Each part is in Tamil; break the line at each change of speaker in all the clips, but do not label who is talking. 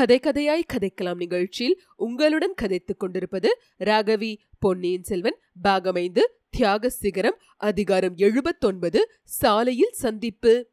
கதை கதையாய் கதைக்கலாம் நிகழ்ச்சியில் உங்களுடன் கதைத்துக் கொண்டிருப்பது ராகவி பொன்னியின் செல்வன் பாகமைந்து தியாக சிகரம் அதிகாரம் எழுபத்தொன்பது சாலையில் சந்திப்பு.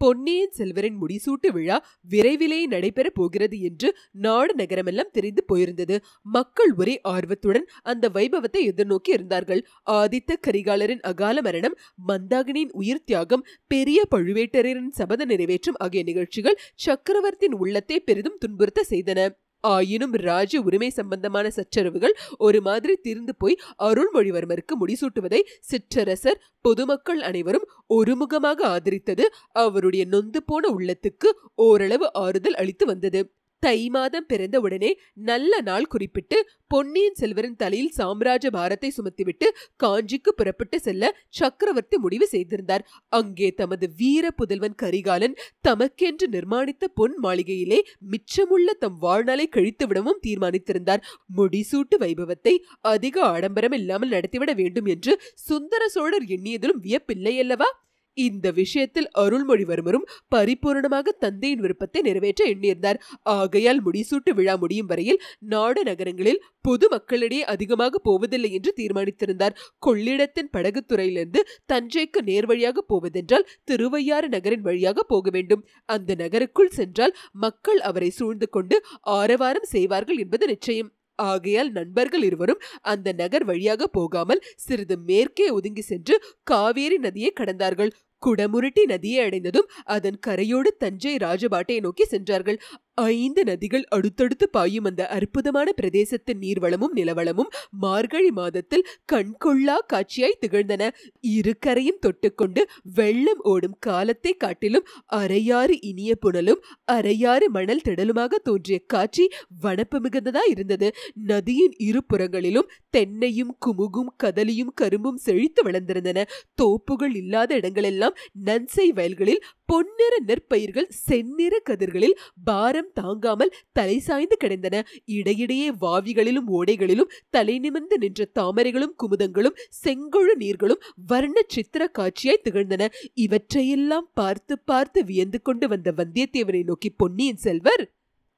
பொன்னியின் செல்வரின் முடிசூட்டு விழா விரைவிலே நடைபெறப் போகிறது என்று நாடு நகரமெல்லாம் தெரிந்து போயிருந்தது. மக்கள் ஒரே ஆர்வத்துடன் அந்த வைபவத்தை எதிர்நோக்கி இருந்தார்கள். ஆதித்த கரிகாலரின் அகால மரணம் மந்தாகினியின் உயிர் தியாகம் பெரிய பழுவேட்டரையரின் சபத நிறைவேற்றம் ஆகிய நிகழ்ச்சிகள் சக்கரவர்த்தியின் உள்ளத்தை பெரிதும் துன்புறுத்த செய்தன. ஆயினும் ராஜ உரிமை சம்பந்தமான சச்சரவுகள் ஒரு மாதிரி தீர்ந்து போய் அருள்மொழிவர்மருக்கு முடிசூட்டுவதை சிற்றரசர் பொதுமக்கள் அனைவரும் ஒருமுகமாக ஆதரித்தது அவருடைய நொந்து போன உள்ளத்துக்கு ஓரளவு ஆறுதல் அளித்து வந்தது. தை மாதம் பிறந்த உடனே நல்ல நாள் குறிப்பிட்டு பொன்னியின் செல்வரின் தலையில் சாம்ராஜ்ய பாரத்தை சுமத்திவிட்டு காஞ்சிக்கு புறப்பட்டு செல்ல சக்கரவர்த்தி முடிவு செய்திருந்தார். அங்கே தமது வீர புதல்வன் கரிகாலன் தமக்கென்று நிர்மாணித்த பொன் மாளிகையிலே மிச்சமுள்ள தம் வாழ்நாளை கழித்துவிடவும் தீர்மானித்திருந்தார். முடிசூட்டு வைபவத்தை அதிக ஆடம்பரம் இல்லாமல் நடத்திவிட வேண்டும் என்று சுந்தர சோழர் எண்ணியதிலும் வியப்பில்லையல்லவா இந்த விஷயத்தில் அருள்மொழிவர்மரும் பரிபூர்ணமாக தந்தையின் விருப்பத்தை நிறைவேற்ற எண்ணியிருந்தார். ஆகையால் முடிசூட்டு விழா முடியும் வரையில் நாடு நகரங்களில் பொது மக்களிடையே அதிகமாக போவதில்லை என்று தீர்மானித்திருந்தார். கொள்ளிடத்தின் படகுத்துறையிலிருந்து தஞ்சைக்கு நேர் வழியாக போவதென்றால் திருவையாறு நகரின் வழியாக போக வேண்டும். அந்த நகருக்குள் சென்றால் மக்கள் அவரை சூழ்ந்து கொண்டு ஆரவாரம் செய்வார்கள் என்பது நிச்சயம். ஆகையால் நண்பர்கள் இருவரும் அந்த நகர் வழியாக போகாமல் சிறிது மேற்கே ஒதுங்கி சென்று காவேரி நதியை கடந்தார்கள். குடமுருட்டி நதியை அடைந்ததும் அதன் கரையோடு தஞ்சை ராஜபாட்டையை நோக்கி சென்றார்கள். ஐந்து நதிகள் அடுத்தடுத்து பாயும் அந்த அற்புதமான பிரதேசத்தின் நீர்வளமும் நிலவளமும் மார்கழி மாதத்தில் கண்கொள்ளா காட்சியாய் திகழ்ந்தன. இரு கரையும் தொட்டுக்கொண்டு வெள்ளம் ஓடும் காலத்தை காட்டிலும் அரையாறு இனிய புனலும் அரையாறு மணல் திடலுமாக தோன்றிய காட்சி வனப்பு மிகுந்ததா இருந்தது. நதியின் இரு புறங்களிலும் தென்னையும் குமுகும் கதலியும் கரும்பும் செழித்து வளர்ந்திருந்தன. தோப்புகள் இல்லாத இடங்களெல்லாம் நன்சை வயல்களில் பொன்னிற நெற்பயிர்கள் செந்நிற கதிர்களில் பார பாரம் தாங்காமல் தலை சாய்ந்து கிடந்தன. இடையிடையே வாவிகளிலும் ஓடைகளிலும் தலை நிமிர்ந்து நின்ற தாமரைகளும் குமுதங்களும் செங்கொழு நீர்களும் வர்ண சித்திர காட்சியாய் திகழ்ந்தன. இவற்றையெல்லாம் பார்த்து பார்த்து வியந்து கொண்டு வந்த வந்தியத்தேவனை நோக்கி பொன்னியின் செல்வர்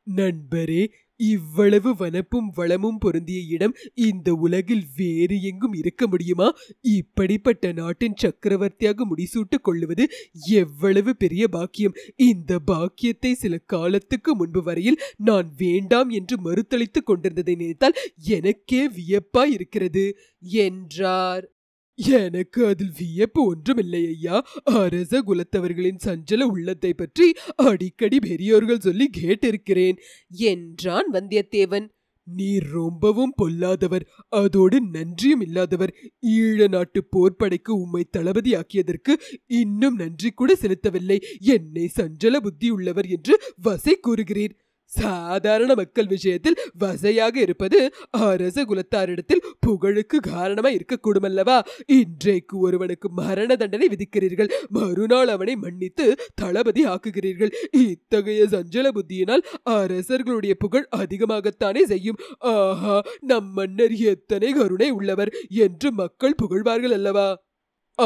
நண்பரே இவ்வளவு வனப்பும் வளமும் பொருந்திய இடம் இந்த உலகில் வேறு எங்கும் இருக்க முடியுமா? இப்படிப்பட்ட நாட்டின் சக்கரவர்த்தியாக முடிசூட்டுக் கொள்ளுவது எவ்வளவு பெரிய பாக்கியம். இந்த பாக்கியத்தை சில காலத்துக்கு முன்பு வரையில் நான் வேண்டாம் என்று மறுத்தளித்துக் கொண்டிருந்ததை நினைத்தால் எனக்கே வியப்பாய் இருக்கிறது
என்றார்.
எனக்கு அதில் வியப்பு ஒன்றுமில்லை ஐயா. அரச குலத்தவர்களின் சஞ்சல உள்ளத்தை பற்றி அடிக்கடி பெரியோர்கள் சொல்லி கேட்டிருக்கிறேன்.
என்றான் வந்தியத்தேவன்
நீர் ரொம்பவும் பொல்லாதவர் அதோடு நன்றியும் இல்லாதவர். ஈழ நாட்டு போர்ப்படைக்கு உம்மை தளபதியாக்கியதற்கு இன்னும் நன்றி கூட செலுத்தவில்லை. என்னை சஞ்சல புத்தி உள்ளவர் என்று வசை கூறுகிறீர். சாதாரண மக்கள் விஷயத்தில் வசையாக இருப்பது அரச குலத்தாரிடத்தில் புகழுக்கு காரணமா இருக்கக்கூடும் அல்லவா இன்றைக்கு ஒருவனுக்கு மரண தண்டனை விதிக்கிறீர்கள். மறுநாள் அவனை மன்னித்து தளபதி ஆக்குகிறீர்கள். இத்தகைய சஞ்சல புத்தியினால் அரசர்களுடைய புகழ் அதிகமாகத்தானே செய்யும். ஆஹா நம் மன்னர் எத்தனை கருணை உள்ளவர் என்று மக்கள் புகழ்வார்கள் அல்லவா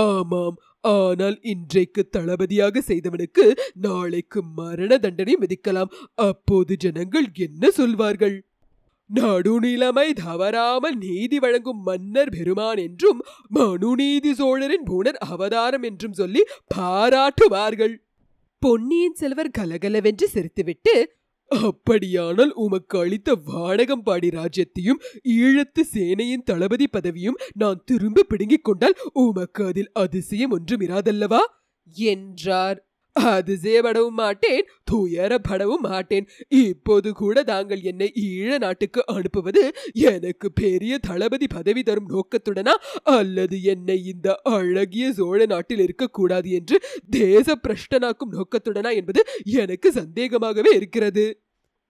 ஆமாம். ஆனால் இன்றைக்கு தளபதியாக செய்தவனுக்கு நாளைக்கு மரண தண்டனை விதிக்கலாம். அப்போது ஜனங்கள் என்ன சொல்வார்கள்? நடுநிலைமை தவறாமல் நீதி வழங்கும் மன்னர் பெருமான் என்றும் மனுநீதி சோழரின் புனர் அவதாரம் என்றும் சொல்லி பாராட்டுவார்கள்.
பொன்னியின் செல்வர் கலகலவென்று சிரித்துவிட்டு
அப்படியானால் உமக்கு அளித்த வாடகம்பாடி ராஜ்யத்தையும் ஈழத்து சேனையின் தளபதி பதவியும் நான் திரும்ப பிடுங்கிக் கொண்டால் உமக்கு அதில் அதிசயம் ஒன்றும் இராதல்லவா?
என்றார்.
அதிசயப்படவும் மாட்டேன் துயரப்படவும் மாட்டேன். இப்போது கூட தாங்கள் என்னை ஈழ நாட்டுக்கு அனுப்புவது எனக்கு பெரிய தளபதி பதவி தரும் நோக்கத்துடனா? அல்லது என்னை இந்த அழகிய சோழ நாட்டில் இருக்கக்கூடாது என்று தேச பிரஷ்டனாக்கும் நோக்கத்துடனா என்பது எனக்கு சந்தேகமாகவே இருக்கிறது.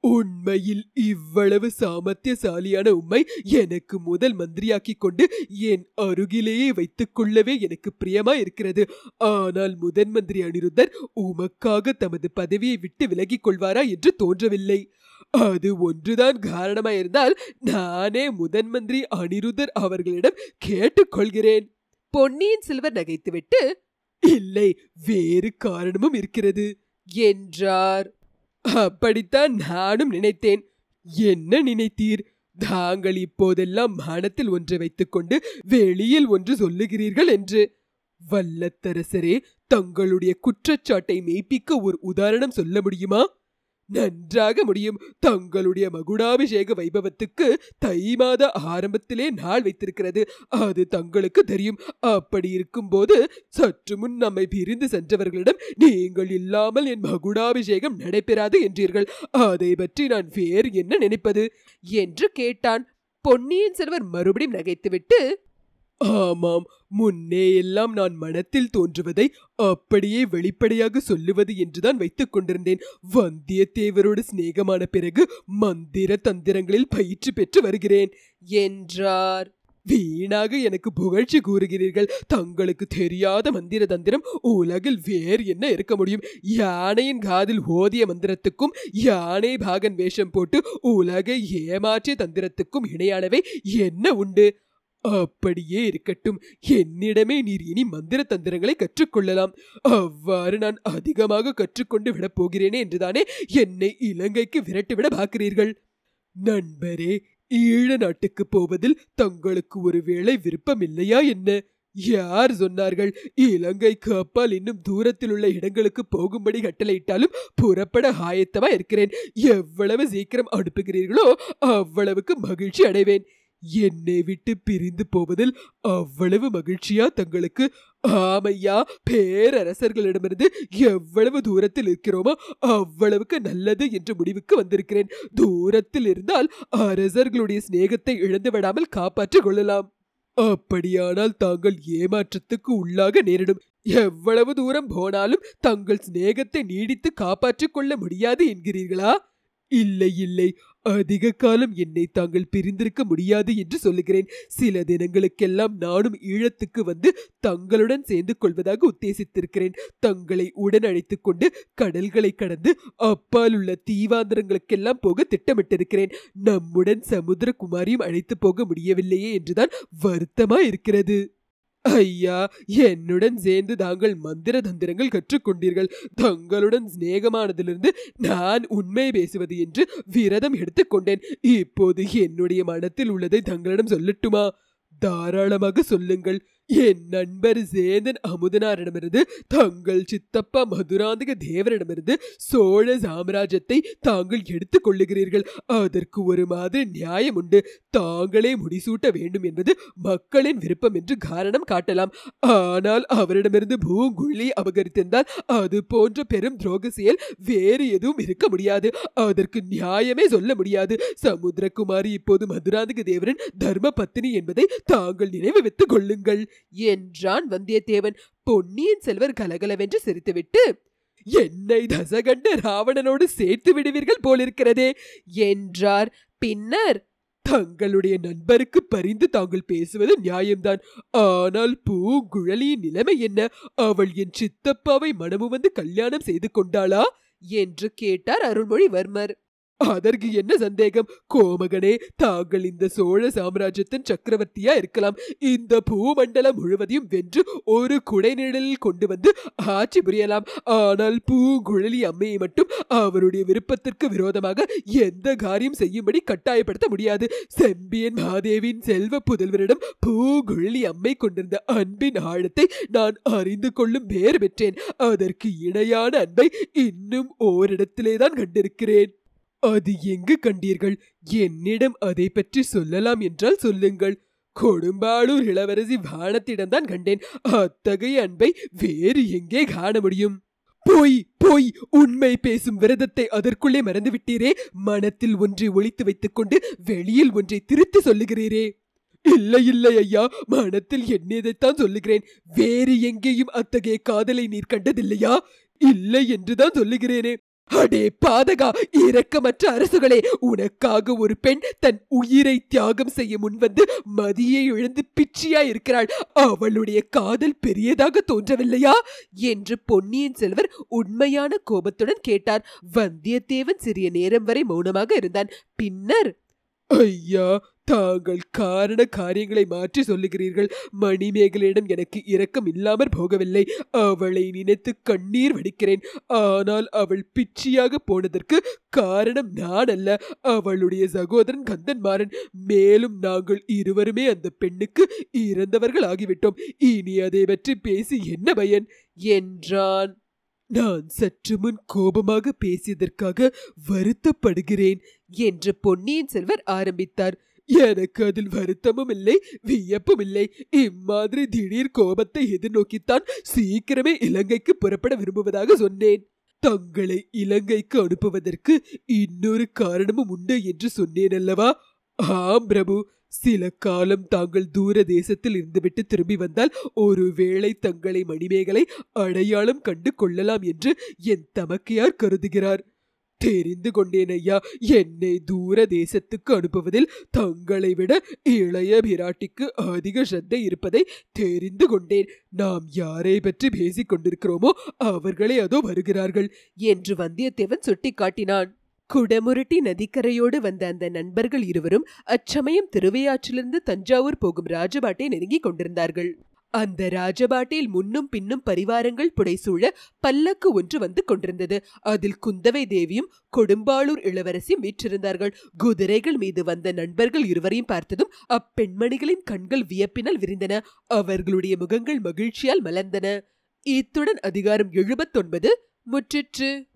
உண்மையில் இவ்வளவு சாமர்த்தியசாலியான உம்மை எனக்கு முதல் மந்திரியாக்கிக் கொண்டு என் அருகிலேயே வைத்துக் கொள்ளவே எனக்கு பிரியமா இருக்கிறது ஆனால் முதன் மந்திரி அனிருத்தர் உமக்காக தமது பதவியை விட்டு விலகிக் கொள்வாரா என்று தோன்றவில்லை. அது ஒன்றுதான் காரணமாயிருந்தால் நானே முதன் மந்திரி அனிருத்தர் அவர்களிடம் கேட்டுக்கொள்கிறேன்
பொன்னியின் செல்வர் நகைத்துவிட்டு
இல்லை வேறு காரணமும் இருக்கிறது
என்றார்.
அப்படித்தான் நானும் நினைத்தேன். என்ன நினைத்தீர்? தாங்கள் இப்போதெல்லாம் மனத்தில் ஒன்றை வைத்துக்கொண்டு வெளியில் ஒன்று சொல்லுகிறீர்கள் என்று. வல்லத்தரசரே தங்களுடைய குற்றச்சாட்டை மெய்ப்பிக்க ஒரு உதாரணம் சொல்ல முடியுமா? நன்றாக முடியும். தங்களுடைய மகுடாபிஷேக வைபவத்துக்கு தை மாத ஆரம்பத்திலே நாள் வைத்திருக்கிறது. அது தங்களுக்கு தெரியும். அப்படி இருக்கும்போது சற்று முன் நம்மை பிரிந்து சென்றவர்களிடம் நீங்கள் இல்லாமல் என் மகுடாபிஷேகம் நடைபெறாது என்றீர்கள். அதை பற்றி நான் வேறு என்ன நினைப்பது?
என்று கேட்டான். பொன்னியின் செல்வர் மறுபடியும் நகைத்துவிட்டு
ஆமாம் முன்னே எல்லாம் நான் மனத்தில் தோன்றுவதை அப்படியே வெளிப்படையாக சொல்லுவது என்றுதான் வைத்துக் கொண்டிருந்தேன். வந்தியத்தேவரோடு சிநேகமான பிறகு மந்திர தந்திரங்களில் பயிற்சி பெற்று வருகிறேன்.
என்றார்.
வீணாக எனக்கு புகழ்ச்சி கூறுகிறீர்கள். தங்களுக்கு தெரியாத மந்திர தந்திரம் உலகில் வேறு என்ன இருக்க முடியும்? யானையின் காதில் ஓதிய மந்திரத்துக்கும் யானை பாகன் வேஷம் போட்டு உலகை ஏமாற்றிய தந்திரத்துக்கும் இணையானவை என்ன உண்டு? அப்படியே இருக்கட்டும். என்னிடமே நீர் இனி மந்திர தந்திரங்களை கற்றுக்கொள்ளலாம். அவ்வாறு நான் அதிகமாக கற்றுக்கொண்டு விடப் போகிறேனே என்றுதானே என்னை இலங்கைக்கு விரட்டுவிட பார்க்கிறீர்கள். நண்பரே ஈழ நாட்டுக்கு போவதில் தங்களுக்கு ஒருவேளை விருப்பம் இல்லையா என்ன? யார் சொன்னார்கள்? இலங்கைக்கு அப்பால் இன்னும் தூரத்தில் உள்ள இடங்களுக்கு போகும்படி கட்டளையிட்டாலும் புறப்பட ஆயத்தமா இருக்கிறேன். எவ்வளவு சீக்கிரம் அனுப்புகிறீர்களோ அவ்வளவுக்கு மகிழ்ச்சி அடைவேன். என்னை விட்டு பிரிந்து போவதில் அவ்வளவு மகிழ்ச்சியா தங்களுக்கு? ஆமையா பேரரசர்களிடமிருந்து எவ்வளவு தூரத்தில் இருக்கிறோமோ அவ்வளவுக்கு நல்லது என்ற முடிவுக்கு வந்திருக்கிறேன். தூரத்தில் இருந்தால் அரசர்களுடைய சிநேகத்தை இழந்து விடாமல் காப்பாற்றிக் கொள்ளலாம். அப்படியானால் தாங்கள் ஏமாற்றத்துக்கு உள்ளாக நேரிடும். எவ்வளவு தூரம் போனாலும் தங்கள் சிநேகத்தை நீடித்து காப்பாற்றிக் கொள்ள முடியாது என்கிறீர்களா? இல்லை இல்லை. அதிக காலம் என்னை தாங்கள் பிரிந்திருக்க முடியாது என்று சொல்லுகிறேன். சில தினங்களுக்கெல்லாம் நானும் ஈழத்துக்கு வந்து தங்களுடன் சேர்ந்து கொள்வதாக உத்தேசித்திருக்கிறேன். தங்களை உடன் அழைத்து கொண்டு கடல்களை கடந்து அப்பால் உள்ள தீவாந்திரங்களுக்கெல்லாம் போக திட்டமிட்டிருக்கிறேன். நம்முடன் சமுத்திரகுமாரியும் அழைத்து போக முடியவில்லையே என்றுதான் வருத்தமா இருக்கிறது ஐயா என்னுடன் சேர்ந்து தாங்கள் மந்திர தந்திரங்கள் கற்றுக்கொண்டீர்கள். தங்களுடன் சிநேகமானதிலிருந்து நான் உண்மை பேசுவது என்று விரதம் எடுத்துக்கொண்டேன் இப்போது என்னுடைய மனத்தில் உள்ளதை தங்களிடம் சொல்லட்டுமா? தாராளமாக சொல்லுங்கள். என் நண்பர் சேந்தன் அமுதனாரிடமிருந்து தங்கள் சித்தப்பா மதுராந்தக தேவரிடமிருந்து சோழ சாம்ராஜ்யத்தை தாங்கள் எடுத்துக் கொள்ளுகிறீர்கள். அதற்கு ஒரு மாதிரி நியாயம் உண்டு. தாங்களே முடிசூட்ட வேண்டும் என்பது மக்களின் விருப்பம் என்று காரணம் காட்டலாம். ஆனால் அவரிடமிருந்து பூங்குழி அபகரித்திருந்தால் அது போன்ற பெரும் துரோக செயல் வேறு எதுவும் இருக்க முடியாது. அதற்கு நியாயமே சொல்ல முடியாது. சமுத்திரகுமாரி இப்போது மதுராந்தக தேவரின் தர்ம பத்தினி என்பதை தாங்கள் நினைவு வைத்துக் கொள்ளுங்கள்.
என்றான் வந்தியத்தேவன். பொன்னியின் செல்வர் கலகலவென்று சிரித்துவிட்டு
என்னை தசகண்ட ராவணனோடு சேர்த்து விடுவீர்கள் போலிருக்கிறதே
என்றார். பின்னர்
தங்களுடைய நண்பருக்கு பரிந்து தாங்கள் பேசுவது நியாயம்தான். ஆனால் பூங்குழலியின் நிலைமை என்ன? அவள் என் சித்தப்பாவை மனமு வந்து கல்யாணம் செய்து கொண்டாளா?
என்று கேட்டார் அருள்மொழிவர்மர்.
அதற்கு என்ன சந்தேகம்? கோமகனே தாங்கள் இந்த சோழ சாம்ராஜ்யத்தின் சக்கரவர்த்தியா இருக்கலாம். இந்த பூமண்டலம் முழுவதையும் வென்று ஒரு குடைநிழலில் கொண்டு வந்து ஆட்சி புரியலாம். ஆனால் பூங்குழலி அம்மையை மட்டும் அவருடைய விருப்பத்திற்கு விரோதமாக எந்த காரியம் செய்யும்படி கட்டாயப்படுத்த முடியாது. செம்பியன் மாதேவியின் செல்வ புதல்வரிடம் பூங்குழலி அம்மை கொண்டிருந்த அன்பின் ஆழத்தை நான் அறிந்து கொள்ளும் பேறு பெற்றேன். அதற்கு இணையான அன்பை இன்னும் ஓரிடத்திலேதான் கண்டிருக்கிறேன். அது எங்கு கண்டீர்கள்? என்னிடம் அதை பற்றி சொல்லலாம் என்றால் சொல்லுங்கள். கொடும்பாளூர் இளவரசி வானத்திடம்தான் கண்டேன். அத்தகைய அன்பை வேறு எங்கே காண முடியும்? போய் போய் உண்மை பேசும் விரதத்தை அதற்குள்ளே மறந்துவிட்டீரே? மனத்தில் ஒன்றை ஒழித்து வைத்துக் கொண்டு வெளியில் ஒன்றை திருத்தி சொல்லுகிறீரே? இல்லை இல்லை ஐயா மனத்தில் என்னதைத்தான் சொல்லுகிறேன். வேறு எங்கேயும் அத்தகைய காதலை நீர் கண்டதில்லையா? இல்லை என்றுதான் சொல்லுகிறேனே. அடே பாதகா இரக்கமற்ற அரசுகளே உனக்காக ஒரு பெண் தன் உயிரை தியாகம் செய்ய முன்வந்து மதியை இழந்து பிச்சியா இருக்கிறாள். அவளுடைய காதல் பெரியதாக தோன்றவில்லையா?
என்று பொன்னியின் செல்வர் உண்மையான கோபத்துடன் கேட்டார். வந்தியத்தேவன் சிறிய நேரம் வரை மௌனமாக இருந்தான். பின்னர்
ஐயா தாங்கள் காரண காரியங்களை மாற்றி சொல்லுகிறீர்கள். மணிமேகலையிடம் எனக்கு இரக்கம் இல்லாமற் போகவில்லை. அவளை நினைத்து கண்ணீர் வடிக்கிறேன். ஆனால் அவள் பிச்சியாக போனதற்கு காரணம் நான் அல்ல அவளுடைய சகோதரன் கந்தன்மாறன். மேலும் நாங்கள் இருவருமே அந்த பெண்ணுக்கு இறந்தவர்கள் ஆகிவிட்டோம் இனி அதை பற்றி பேசி என்ன பயன்?
என்றான்.
நான் சற்று முன் கோபமாக பேசியதற்காக வருத்தப்படுகிறேன்
என்று பொன்னியின் செல்வர் ஆரம்பித்தார்.
எனக்கு அதில் வருத்தமும் இல்லை வியப்பும் இல்லை. இம்மாதிரி திடீர் கோபத்தை எதிர்நோக்கித்தான் சீக்கிரமே இலங்கைக்கு புறப்பட விரும்புவதாக சொன்னேன். தங்களை இலங்கைக்கு அனுப்புவதற்கு இன்னொரு காரணமும் உண்டு என்று சொன்னேன் அல்லவா? ஆம் பிரபு. சில காலம் தாங்கள் தூர தேசத்தில் இருந்துவிட்டு திரும்பி வந்தால் ஒருவேளை தங்களை மணிமேகலை அடையாளம் கண்டு கொள்ளலாம் என்று என் தமக்கையார் கருதுகிறார். தெரிந்து கொண்டேன் ஐயா. என்னை தூர தேசத்துக்கு அனுப்புவதில் தங்களை விட இளைய பிராட்டிக்கு அதிக ஸ்ரத்தை இருப்பதை தெரிந்து கொண்டேன். நாம் யாரை பற்றி பேசிக் கொண்டிருக்கிறோமோ அவர்களே அதோ வருகிறார்கள்
என்று வந்தியத்தேவன் சுட்டிக்காட்டினான். குடமுருட்டி நதிக்கரையோடு வந்த அந்த நண்பர்கள் இருவரும் அச்சமயம் திருவையாற்றிலிருந்து தஞ்சாவூர் போகும் ராஜபாட்டை நெருங்கிக் கொண்டிருந்தார்கள். அந்த ராஜபாட்டில் முன்னும் பின்னும் பரிவாரங்கள் புடைசூழ பல்லக்கு ஒன்று வந்து கொண்டிருந்தது. அதில் குந்தவை தேவியும் கொடும்பாளூர் இளவரசியும் வீற்றிருந்தார்கள். குதிரைகள் மீது வந்த நண்பர்கள் இருவரையும் பார்த்ததும் அப்பெண்மணிகளின் கண்கள் வியப்பினால் விரிந்தன. அவர்களுடைய முகங்கள் மகிழ்ச்சியால் மலர்ந்தன. இத்துடன் அதிகாரம் எழுபத்தொன்பது முற்றிற்று.